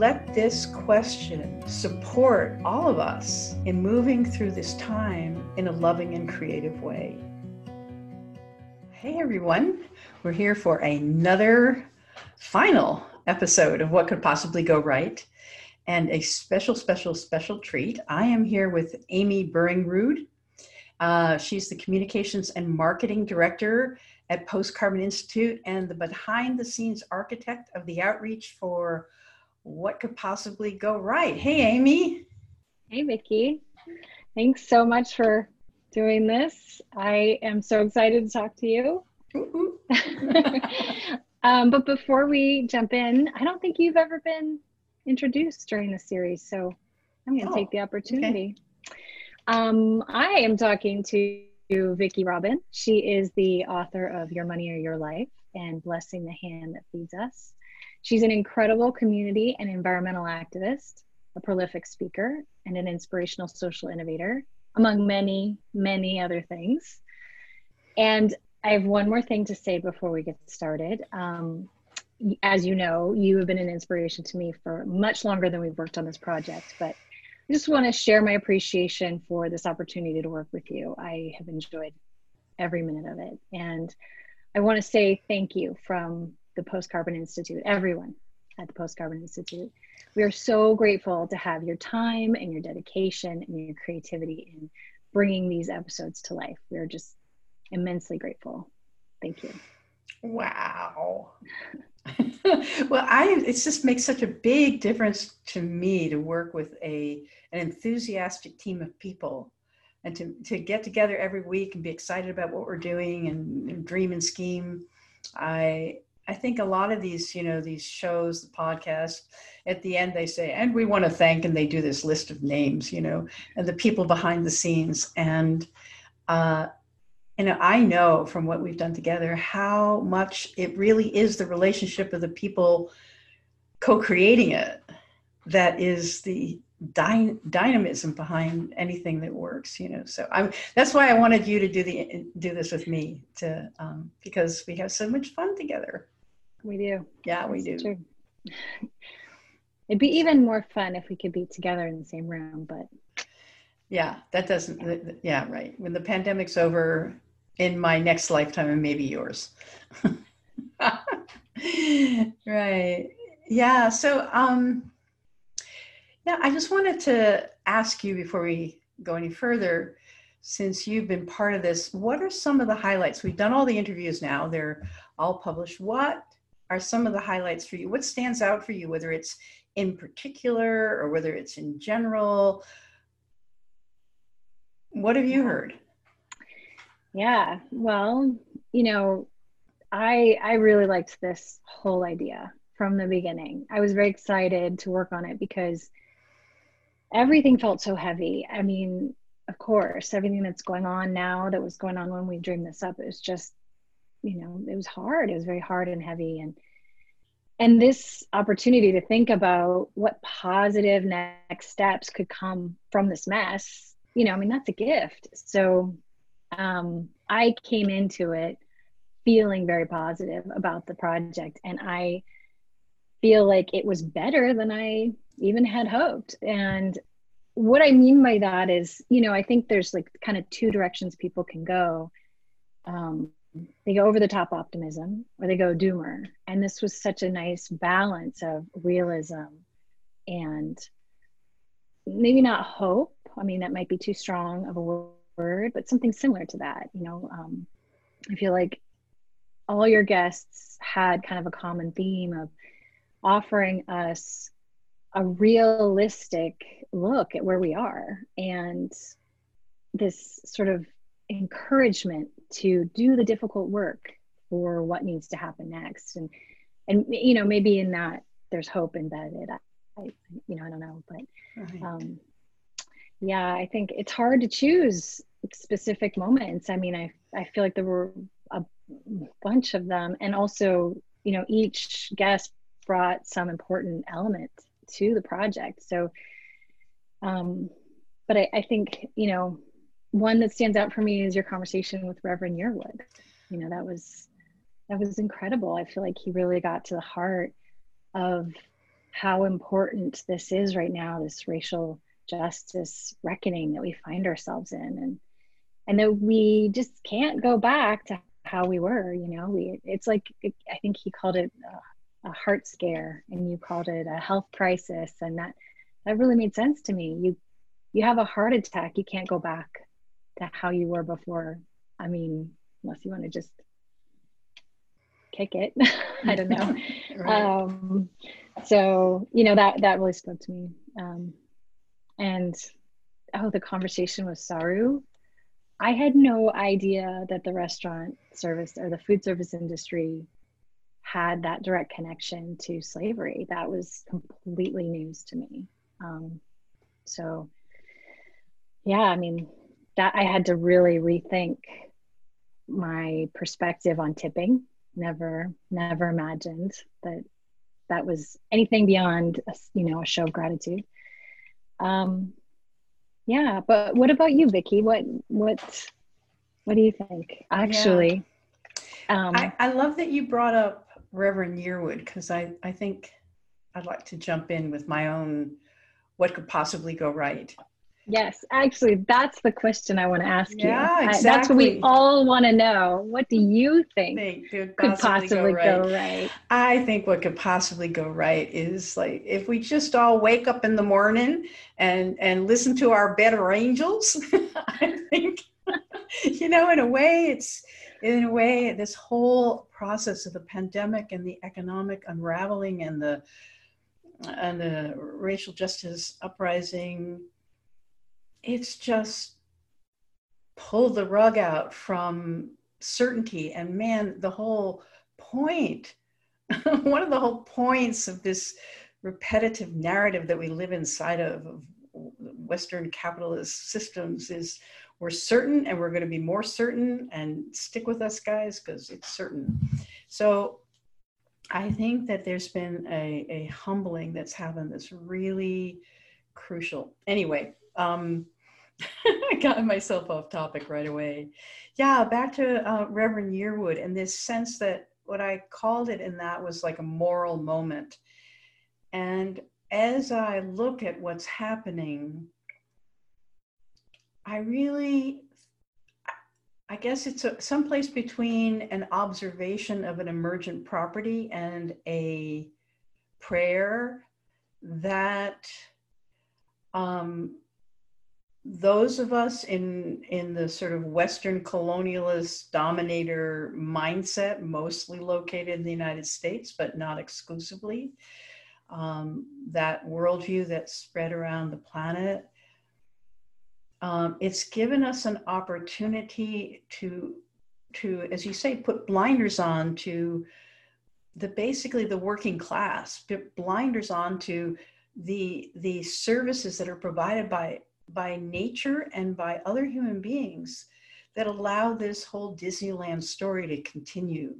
let this question support all of us in moving through this time in a loving and creative way. Hey everyone, we're here for another final episode of What Could Possibly Go Right and a special, special, special treat. I am here with Amy Burringrud. Uh, she's the Communications and Marketing Director at Post Carbon Institute and the behind the scenes architect of the outreach for What Could Possibly Go Right. Hey, Amy. Hey, Vicki. Thanks so much for doing this. I am so excited to talk to you. um, but before we jump in, I don't think you've ever been introduced during the series. So I'm going to oh, take the opportunity. Okay. Um, I am talking to Vicki Robin. She is the author of Your Money or Your Life and Blessing the Hand That Feeds Us. She's an incredible community and environmental activist, a prolific speaker, and an inspirational social innovator, among many, many other things. And I have one more thing to say before we get started. Um, as you know, you have been an inspiration to me for much longer than we've worked on this project, but I just want to share my appreciation for this opportunity to work with you. I have enjoyed every minute of it. And I want to say thank you from the Post Carbon Institute, everyone at the Post Carbon Institute. We are so grateful to have your time and your dedication and your creativity in bringing these episodes to life. We are just immensely grateful. Thank you. Wow. well, I it just makes such a big difference to me to work with a an enthusiastic team of people and to, to get together every week and be excited about what we're doing and, and dream and scheme. I I think a lot of these, you know, these shows, the podcast, at the end they say, and we want to thank, and they do this list of names, you know, and the people behind the scenes. And uh, you know i know from what we've done together how much it really is the relationship of the people co-creating it that is the dy- dynamism behind anything that works you know so i'm that's why i wanted you to do the do this with me to um, because we have so much fun together we do yeah we do true. it'd be even more fun if we could be together in the same room but yeah that doesn't yeah right when the pandemic's over in my next lifetime and maybe yours. right. Yeah. So, um, yeah, I just wanted to ask you before we go any further, since you've been part of this, what are some of the highlights? We've done all the interviews now, they're all published. What are some of the highlights for you? What stands out for you, whether it's in particular or whether it's in general? What have you heard? Yeah. Well, you know, I I really liked this whole idea from the beginning. I was very excited to work on it because everything felt so heavy. I mean, of course, everything that's going on now that was going on when we dreamed this up, it was just, you know, it was hard. It was very hard and heavy. And and this opportunity to think about what positive next steps could come from this mess, you know, I mean, that's a gift. So um, I came into it feeling very positive about the project, and I feel like it was better than I even had hoped. And what I mean by that is, you know, I think there's like kind of two directions people can go. Um, they go over the top optimism or they go doomer. And this was such a nice balance of realism and maybe not hope. I mean, that might be too strong of a word but something similar to that. You know, um, I feel like all your guests had kind of a common theme of offering us a realistic look at where we are and this sort of encouragement to do the difficult work for what needs to happen next and and you know maybe in that there's hope embedded i, I you know i don't know but right. um yeah i think it's hard to choose specific moments. I mean, I I feel like there were a bunch of them, and also, you know, each guest brought some important element to the project. So, um, but I, I think you know, one that stands out for me is your conversation with Reverend Yearwood. You know, that was that was incredible. I feel like he really got to the heart of how important this is right now, this racial justice reckoning that we find ourselves in. And and that we just can't go back to how we were, you know, we it's like it, I think he called it a, a heart scare and you called it a health crisis and that that really made sense to me. You you have a heart attack, you can't go back to how you were before. I mean, unless you want to just kick it. I don't know. right. um, so you know that that really spoke to me. Um, and oh, the conversation with Saru. I had no idea that the restaurant service or the food service industry had that direct connection to slavery. That was completely news to me. Um, so, yeah, I mean, that I had to really rethink my perspective on tipping. Never, never imagined that that was anything beyond, a, you know, a show of gratitude. Um, yeah, but what about you, Vicki? What, what, what do you think? Actually, yeah. um, I, I love that you brought up Reverend Yearwood because I, I think I'd like to jump in with my own what could possibly go right. Yes, actually, that's the question I want to ask you. Yeah, exactly. that's what we all want to know. What do you think, think could possibly, possibly go, right. go, right. I think what could possibly go right is like if we just all wake up in the morning and and listen to our better angels. I think, you know, in a way, it's in a way this whole process of the pandemic and the economic unraveling and the and the racial justice uprising it's just pulled the rug out from certainty. And man the whole point one of the whole points of this repetitive narrative that we live inside of, of western capitalist systems is we're certain and we're going to be more certain and stick with us guys because it's certain. So i think that there's been a, a humbling that's happened that's really crucial. Anyway um, I got myself off topic right away. Yeah, back to uh, Reverend Yearwood and this sense that what I called it in that was like a moral moment. And as I look at what's happening, I really, I guess it's a, someplace between an observation of an emergent property and a prayer that um, those of us in in the sort of western colonialist dominator mindset mostly located in the united states but not exclusively um, that worldview that's spread around the planet um, it's given us an opportunity to to as you say put blinders on to the basically the working class put blinders on to the the services that are provided by by nature and by other human beings that allow this whole Disneyland story to continue.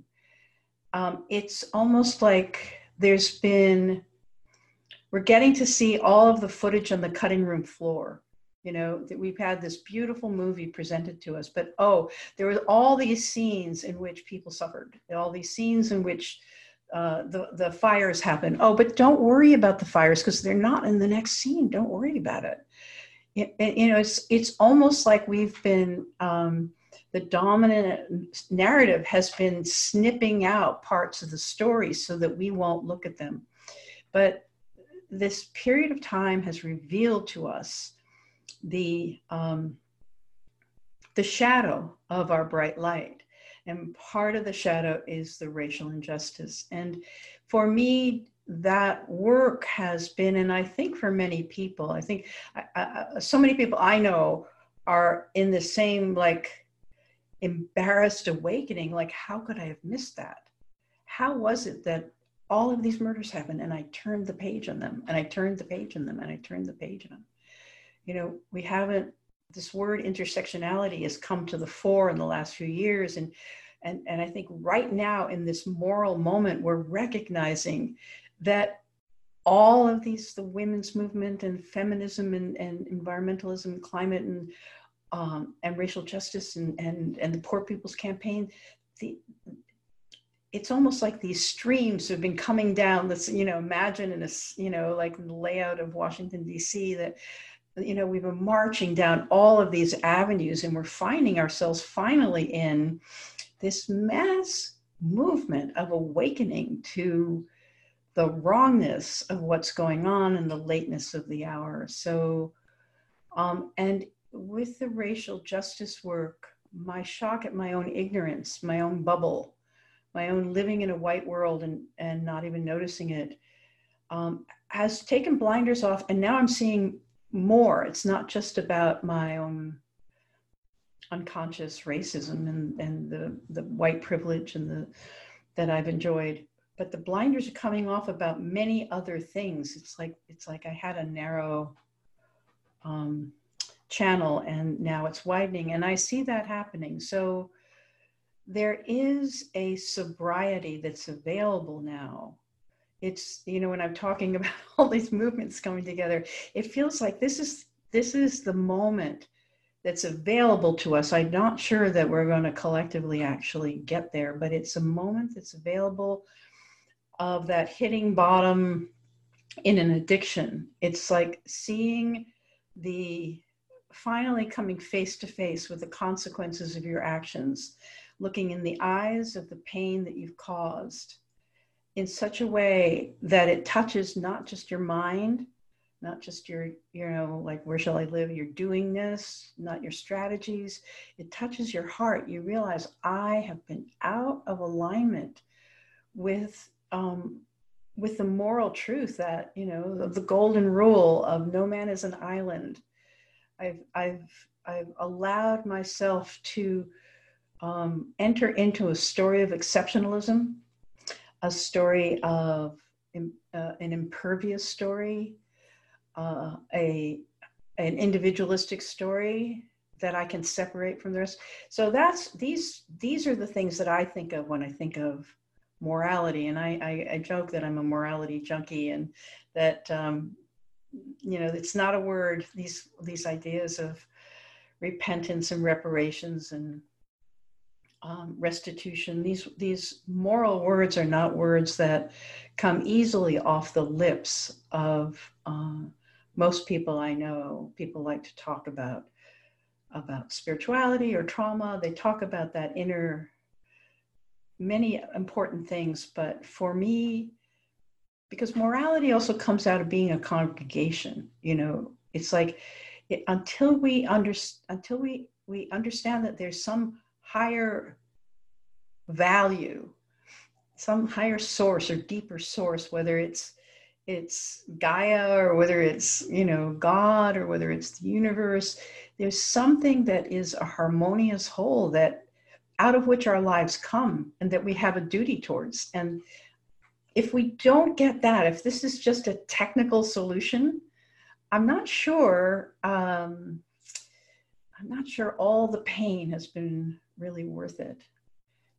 Um, it's almost like there's been, we're getting to see all of the footage on the cutting room floor. You know, that we've had this beautiful movie presented to us, but oh, there were all these scenes in which people suffered, all these scenes in which uh, the, the fires happen. Oh, but don't worry about the fires because they're not in the next scene. Don't worry about it you know, it's it's almost like we've been um, the dominant narrative has been snipping out parts of the story so that we won't look at them. But this period of time has revealed to us the um, the shadow of our bright light. And part of the shadow is the racial injustice. And for me, that work has been, and I think for many people, I think so many people I know are in the same like embarrassed awakening like, how could I have missed that? How was it that all of these murders happened and I turned the page on them and I turned the page on them and I turned the page on them? You know, we haven't, this word intersectionality has come to the fore in the last few years. And and, and I think right now in this moral moment, we're recognizing that all of these, the women's movement and feminism and, and environmentalism, climate and um, and racial justice and, and, and the Poor People's Campaign, the, it's almost like these streams have been coming down. Let's, you know, imagine in a, you know, like the layout of Washington, D.C., that, you know, we've been marching down all of these avenues and we're finding ourselves finally in this mass movement of awakening to the wrongness of what's going on and the lateness of the hour. So, um, and with the racial justice work, my shock at my own ignorance, my own bubble, my own living in a white world and, and not even noticing it, um, has taken blinders off. And now I'm seeing more. It's not just about my own unconscious racism and, and the, the white privilege and the that I've enjoyed. But the blinders are coming off about many other things. It's like it's like I had a narrow um, channel and now it's widening, and I see that happening. So there is a sobriety that's available now. It's you know when I'm talking about all these movements coming together, it feels like this is this is the moment that's available to us. I'm not sure that we're going to collectively actually get there, but it's a moment that's available of that hitting bottom in an addiction. It's like seeing the finally coming face to face with the consequences of your actions, looking in the eyes of the pain that you've caused in such a way that it touches not just your mind, not just your, you know, like, where shall I live? You're doing this, not your strategies. It touches your heart. You realize I have been out of alignment with, um, with the moral truth that, you know, the, the golden rule of no man is an island. I've, I've, I've allowed myself to um, enter into a story of exceptionalism, a story of uh, an impervious story, uh, a an individualistic story that I can separate from the rest. So that's these these are the things that I think of when I think of morality. And I, I, I joke that I'm a morality junkie and that um, you know it's not a word. These these ideas of repentance and reparations and um, restitution. These these moral words are not words that come easily off the lips of uh, most people I know, people like to talk about about spirituality or trauma. They talk about that inner many important things, but for me, because morality also comes out of being a congregation, you know, it's like it, until we under, until we we understand that there's some higher value, some higher source or deeper source, whether it's it's Gaia or whether it's, you know, God or whether it's the universe, there's something that is a harmonious whole that out of which our lives come and that we have a duty towards. And if we don't get that, if this is just a technical solution, I'm not sure. Um, I'm not sure all the pain has been really worth it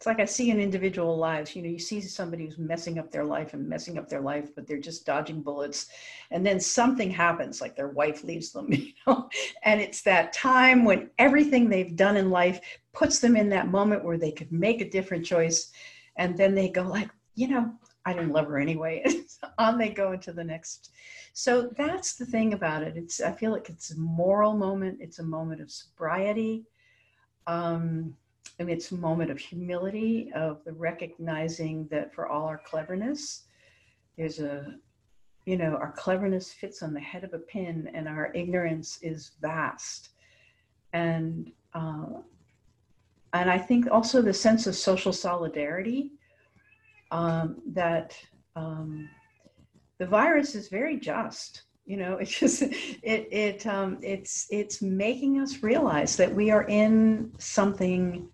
it's like I see in individual lives, you know, you see somebody who's messing up their life and messing up their life, but they're just dodging bullets. And then something happens, like their wife leaves them, you know, and it's that time when everything they've done in life puts them in that moment where they could make a different choice. And then they go like, you know, I didn't love her anyway. On they go into the next. So that's the thing about it. It's I feel like it's a moral moment. It's a moment of sobriety. Um, I mean, it's a moment of humility, of the recognizing that for all our cleverness, there's a, you know, our cleverness fits on the head of a pin and our ignorance is vast. And, uh, and I think also the sense of social solidarity um, that um, the virus is very just you know it's just it it um it's it's making us realize that we are in something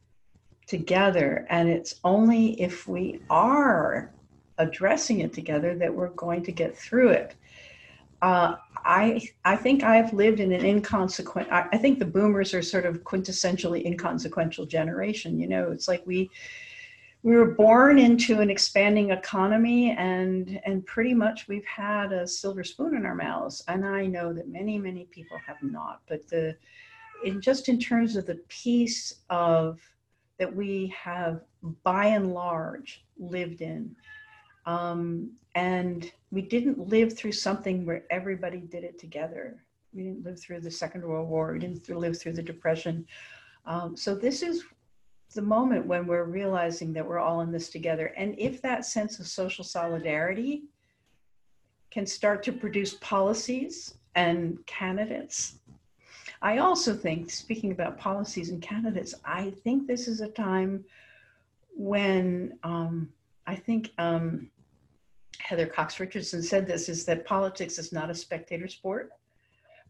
together. And it's only if we are addressing it together that we're going to get through it. Uh, I I think I've lived in an inconsequent. I, I, think the boomers are sort of quintessentially inconsequential generation. You know, it's like we we were born into an expanding economy, and and pretty much we've had a silver spoon in our mouths. And I know that many many people have not. But the in just in terms of the piece of that we have by and large lived in. Um, and we didn't live through something where everybody did it together. We didn't live through the Second World War. We didn't live through the Depression. Um, so this is the moment when we're realizing that we're all in this together. And if that sense of social solidarity can start to produce policies and candidates, I also think, speaking about policies and candidates, I think this is a time when um, I think um, Heather Cox Richardson said this is that politics is not a spectator sport.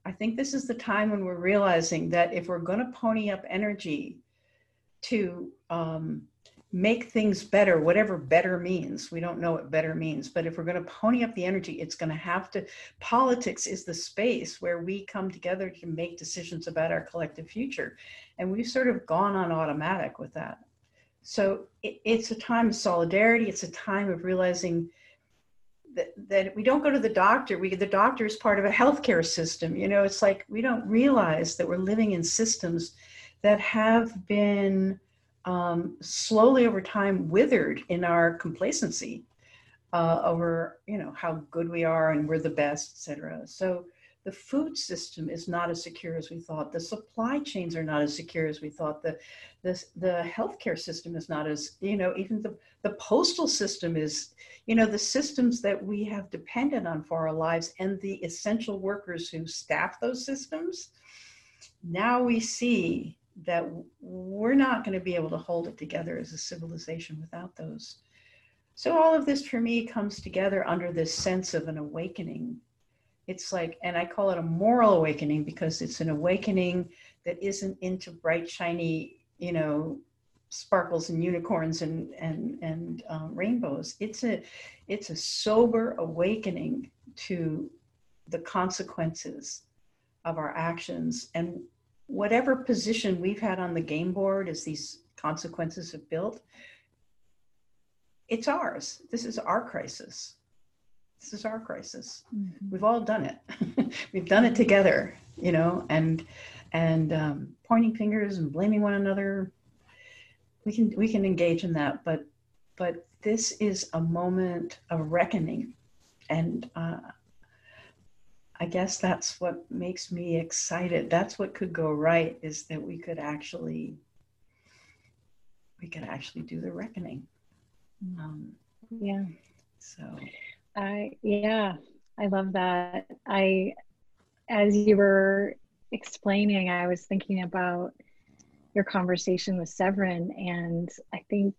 I think this is the time when we're realizing that if we're going to pony up energy to um, make things better, whatever better means, we don't know what better means, but if we're going to pony up the energy, it's going to have to. Politics is the space where we come together to make decisions about our collective future. And we've sort of gone on automatic with that. So it, it's a time of solidarity, it's a time of realizing that, that we don't go to the doctor we the doctor is part of a healthcare system you know it's like we don't realize that we're living in systems that have been um, slowly over time withered in our complacency uh, over you know how good we are and we're the best etc so the food system is not as secure as we thought. The supply chains are not as secure as we thought. The the, the healthcare system is not as you know even the, the postal system is you know the systems that we have depended on for our lives and the essential workers who staff those systems. Now we see that we're not going to be able to hold it together as a civilization without those. So all of this for me comes together under this sense of an awakening. It's like and i call it a moral awakening because it's an awakening that isn't into bright shiny you know sparkles and unicorns and and and um, rainbows. It's a it's a sober awakening to the consequences of our actions and whatever position we've had on the game board as these consequences have built it's ours. This is our crisis. This is our crisis. Mm-hmm. we've all done it. We've done it together you know and and um, pointing fingers and blaming one another. We can we can engage in that but but this is a moment of reckoning. And uh, i guess that's what makes me excited. That's what could go right is that we could actually we could actually do the reckoning. Um, yeah. so. I yeah i love that. I as you were explaining i was thinking about your conversation with Severn, and I think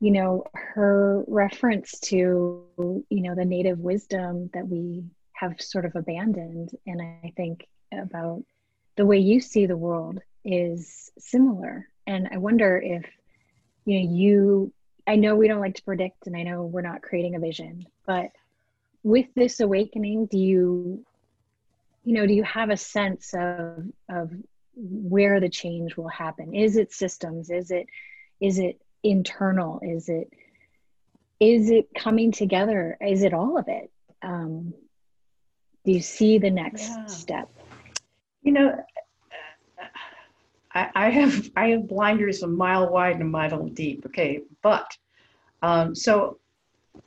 you know her reference to you know the native wisdom that we have sort of abandoned, and I think about the way you see the world is similar. And I wonder if you know you. I know we don't like to predict, and I know we're not creating a vision, but with this awakening, do you you know do you have a sense of of where the change will happen? Is it systems? Is it is it internal? Is it is it coming together? Is it all of it? Um, do you see the next yeah. step? You know I, I, have i have blinders a mile wide and a mile deep okay? But um, so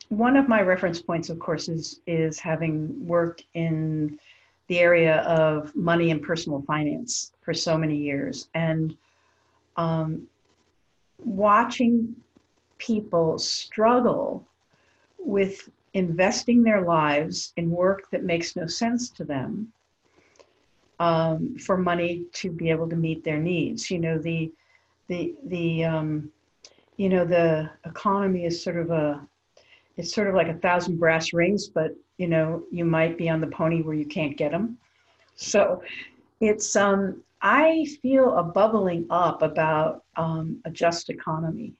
one of my reference points of course is is having worked in the area of money and personal finance for so many years. And um, watching people struggle with investing their lives in work that makes no sense to them um, for money to be able to meet their needs. You know, the the the um, you know the economy is sort of a it's sort of like a thousand brass rings, but you know you might be on the pony where you can't get them. So it's um, I feel a bubbling up about um, a just economy,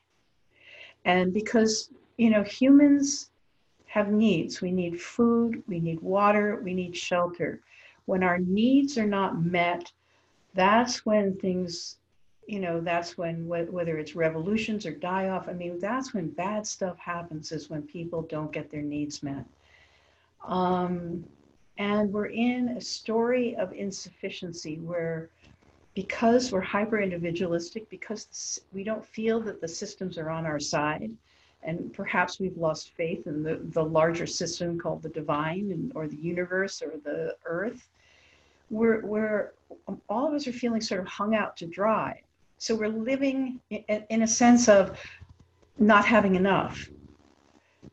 and because you know humans have needs, we need food, we need water, we need shelter. When our needs are not met, that's when things you know that's when whether it's revolutions or die off i mean that's when bad stuff happens is when people don't get their needs met um, and we're in a story of insufficiency where because we're hyper individualistic, because we don't feel that the systems are on our side, and perhaps we've lost faith in the, the larger system called the divine and, or the universe or the earth, we're, we're um, all of us are feeling sort of hung out to dry. So we're living in, in a sense of not having enough.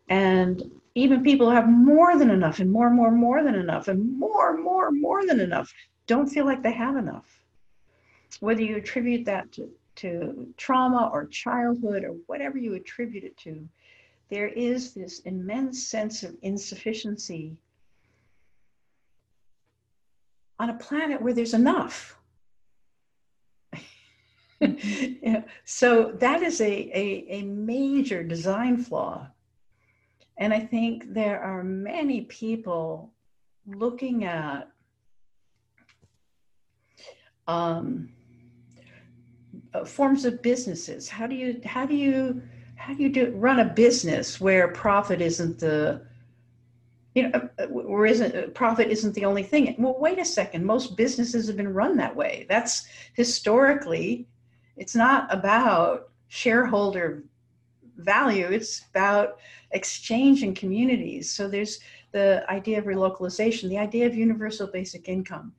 And even people who have more than enough and more, and more, more than enough and more, more, more than enough don't feel like they have enough. Whether you attribute that to, to trauma or childhood or whatever you attribute it to, there is this immense sense of insufficiency on a planet where there's enough. yeah. So that is a, a, a major design flaw and I think there are many people looking at um, forms of businesses. How do you how do you how do you do run a business where profit isn't the you know uh, where isn't uh, profit isn't the only thing well wait a second most businesses have been run that way that's historically it's not about shareholder value it's about exchange and communities. So there's the idea of relocalization, the idea of universal basic income.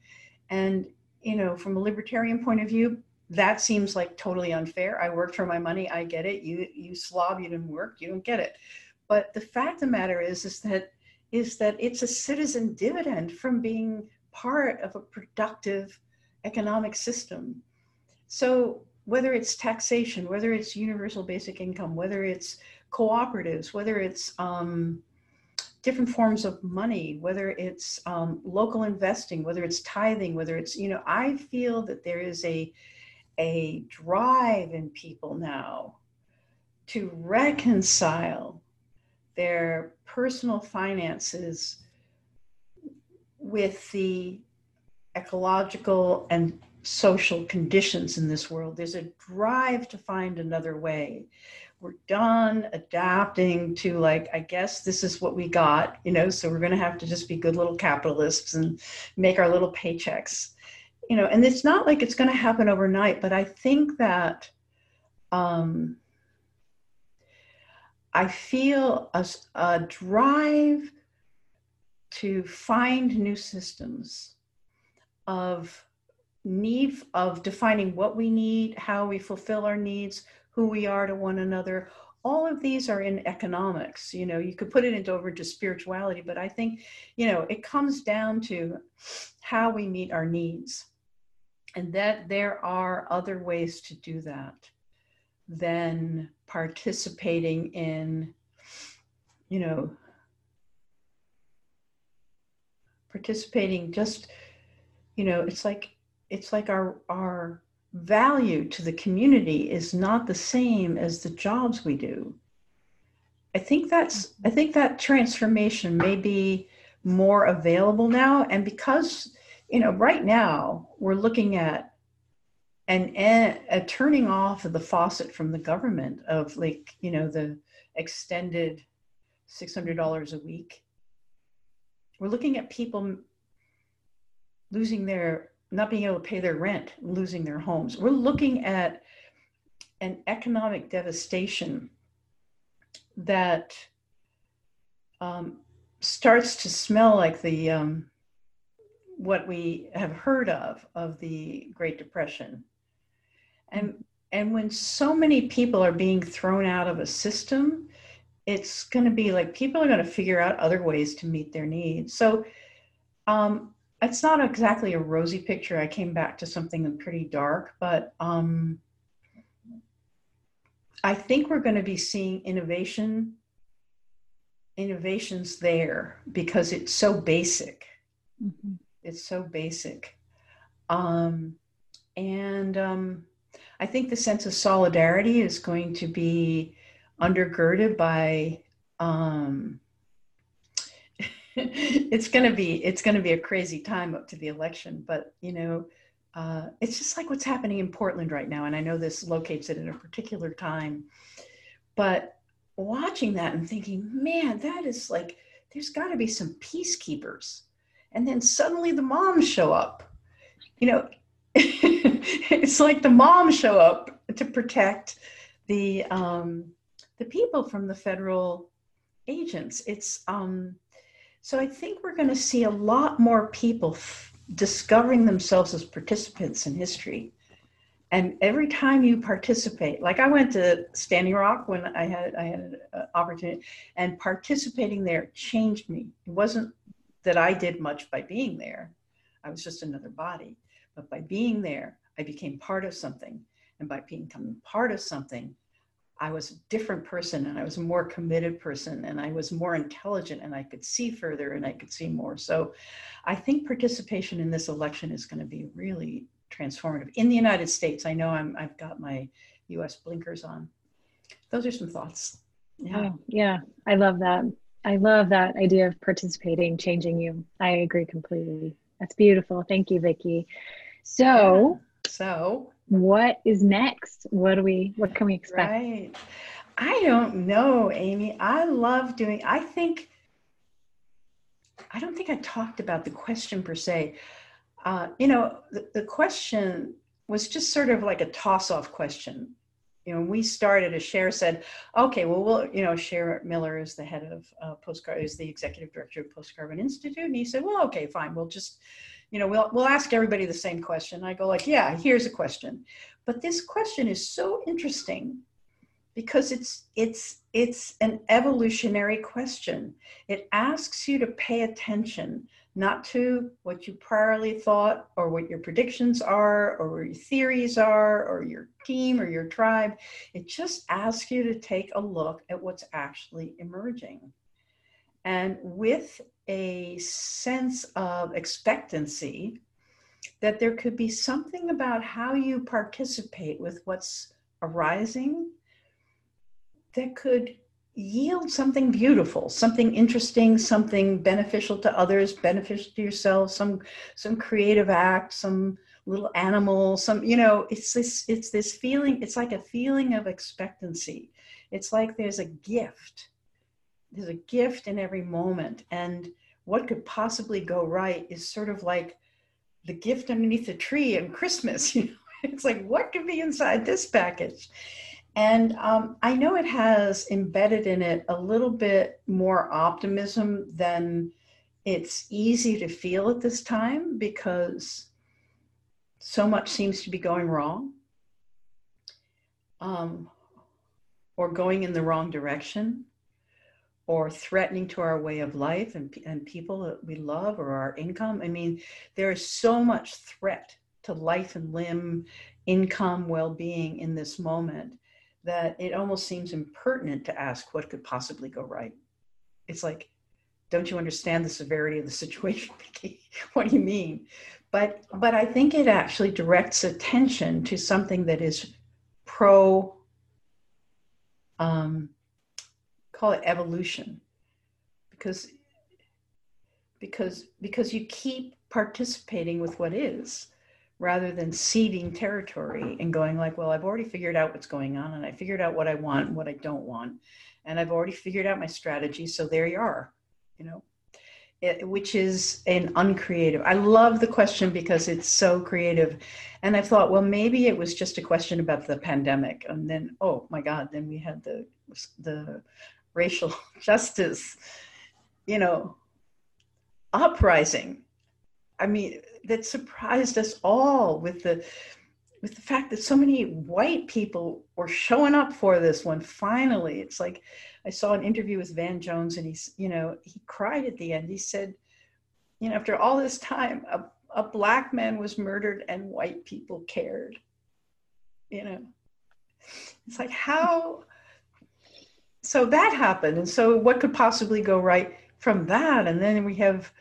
And, you know, from a libertarian point of view, that seems like totally unfair. I worked for my money, I get it. You you slob, you didn't work, you don't get it. But the fact of the matter is is that is that it's a citizen dividend from being part of a productive economic system. So whether it's taxation, whether it's universal basic income, whether it's cooperatives, whether it's um, different forms of money, whether it's um, local investing, whether it's tithing, whether it's, you know, I feel that there is a, a drive in people now to reconcile their personal finances with the ecological and social conditions in this world. There's a drive to find another way we're done adapting to like i guess this is what we got you know so we're going to have to just be good little capitalists and make our little paychecks you know and it's not like it's going to happen overnight but i think that um i feel a, a drive to find new systems of need of defining what we need how we fulfill our needs who we are to one another. All of these are in economics you know you could put it into over to spirituality but i think you know it comes down to how we meet our needs and that there are other ways to do that than participating in you know participating just you know it's like it's like our our value to the community is not the same as the jobs we do. I think that's I think that transformation may be more available now and because you know right now we're looking at an, a turning off of the faucet from the government of like you know the extended $600 a week we're looking at people losing their not being able to pay their rent, losing their homes. We're looking at an economic devastation that um, starts to smell like the um, what we have heard of of the Great Depression, and and when so many people are being thrown out of a system, it's going to be like people are going to figure out other ways to meet their needs. So. Um, it's not exactly a rosy picture. I came back to something pretty dark, but um, I think we're going to be seeing innovation, innovations there because it's so basic. Mm-hmm. It's so basic. Um, and um, I think the sense of solidarity is going to be undergirded by um, it's going to be it's going to be a crazy time up to the election but you know uh, it's just like what's happening in portland right now and i know this locates it in a particular time but watching that and thinking man that is like there's got to be some peacekeepers and then suddenly the moms show up you know it's like the moms show up to protect the um, the people from the federal agents. It's um, so I think we're going to see a lot more people f- discovering themselves as participants in history. And every time you participate, like I went to Standing Rock when I had I had an opportunity, and participating there changed me. It wasn't that I did much by being there; I was just another body. But by being there, I became part of something, and by becoming part of something, I was a different person and I was a more committed person and I was more intelligent and I could see further and I could see more. So I think participation in this election is going to be really transformative. In the United States, I know I'm, I've got my US blinkers on. Those are some thoughts. Yeah. Oh, yeah, I love that. I love that idea of participating, changing you. I agree completely. That's beautiful. Thank you, Vicki. So, so what is next? What do we what can we expect? Right. I don't know, Amy. I love doing I think I don't think I talked about the question per se. Uh, you know, the, the question was just sort of like a toss-off question. You know, when we started, as Asher said, okay, well, we'll, you know, Asher Miller is the head of uh, Postcard, is the executive director of Post Carbon Institute. And he said, well, okay, fine. We'll just, you know, we'll, we'll ask everybody the same question. I go like, yeah, here's a question. But this question is so interesting because it's, it's, it's an evolutionary question. It asks you to pay attention, not to what you priorly thought or what your predictions are or your theories are or your team or your tribe. It just asks you to take a look at what's actually emerging. And with a sense of expectancy that there could be something about how you participate with what's arising that could yield something beautiful something interesting something beneficial to others beneficial to yourself some some creative act some little animal some you know it's this it's this feeling it's like a feeling of expectancy. It's like there's a gift. There's a gift in every moment. And what could possibly go right is sort of like the gift underneath the tree and christmas you know? It's like what could be inside this package and um, i know it has embedded in it a little bit more optimism than it's easy to feel at this time because so much seems to be going wrong um, or going in the wrong direction or threatening to our way of life and, and people that we love or our income. I mean, there is so much threat to life and limb, income, well being in this moment that it almost seems impertinent to ask what could possibly go right. It's like, don't you understand the severity of the situation? what do you mean? But but I think it actually directs attention to something that is pro um, call it evolution because because because you keep participating with what is rather than ceding territory and going like well i've already figured out what's going on and i figured out what i want and what i don't want and i've already figured out my strategy so there you are you know it, which is an uncreative i love the question because it's so creative and i thought well maybe it was just a question about the pandemic and then oh my god then we had the the racial justice, you know, uprising. I mean, that surprised us all with the with the fact that so many white people were showing up for this one finally. It's like i saw an interview with van jones and he's you know he cried at the end. He said you know after all this time a, a black man was murdered and white people cared. You know it's like how so that happened. And so what could possibly go right from that? And then we have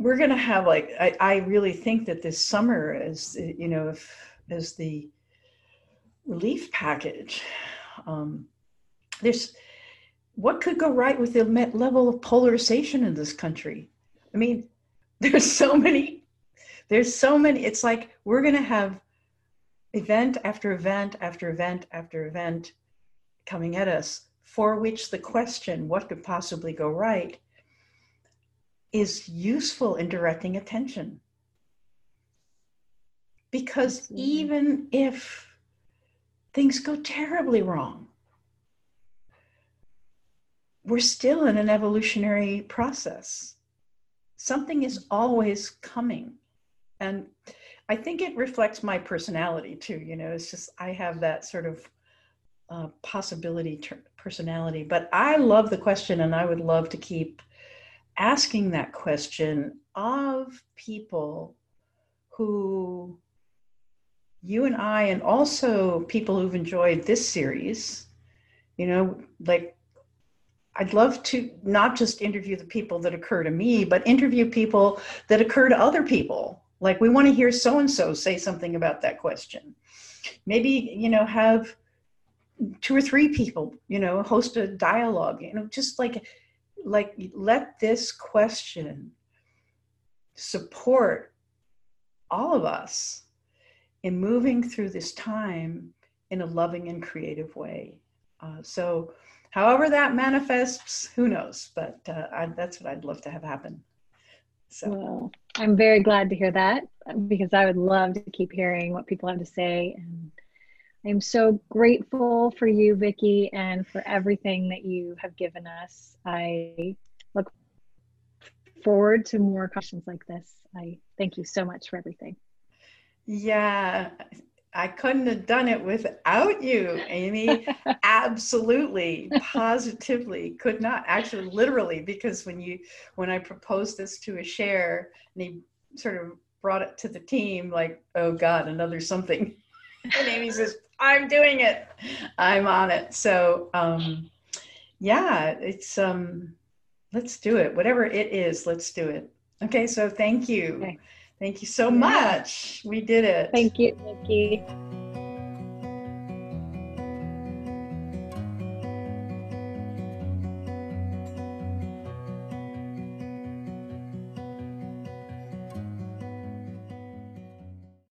we're going to have like I, I really think that this summer as you know if as the relief package. Um, there's what could go right with the level of polarization in this country? I mean there's so many there's so many it's like we're going to have event after event after event after event coming at us for which the question, what could possibly go right, is useful in directing attention. because mm-hmm. even if things go terribly wrong, we're still in an evolutionary process. Something is always coming. And I think it reflects my personality too. You know, it's just I have that sort of uh, possibility ter- personality. But I love the question, and I would love to keep asking that question of people who you and I, and also people who've enjoyed this series, you know, like I'd love to not just interview the people that occur to me, but interview people that occur to other people. Like we want to hear so and so say something about that question. Maybe, you know, have two or three people, you know, host a dialogue, you know, just like like let this question support all of us in moving through this time in a loving and creative way. Uh, so however that manifests, who knows? But uh, I, that's what I'd love to have happen. So well, I'm very glad to hear that because I would love to keep hearing what people have to say. And I'm so grateful for you, Vicki, and for everything that you have given us. I look forward to more questions like this. I thank you so much for everything. Yeah, I couldn't have done it without you, Amy. Absolutely, positively could not. Actually, literally, because when you when I proposed this to Asher and he sort of brought it to the team, like, oh God, another something. And Amy says, I'm doing it. I'm on it. So um yeah, it's um let's do it. Whatever it is, let's do it. Okay, so thank you. Okay. Thank you so much. We did it. Thank you, Nikki.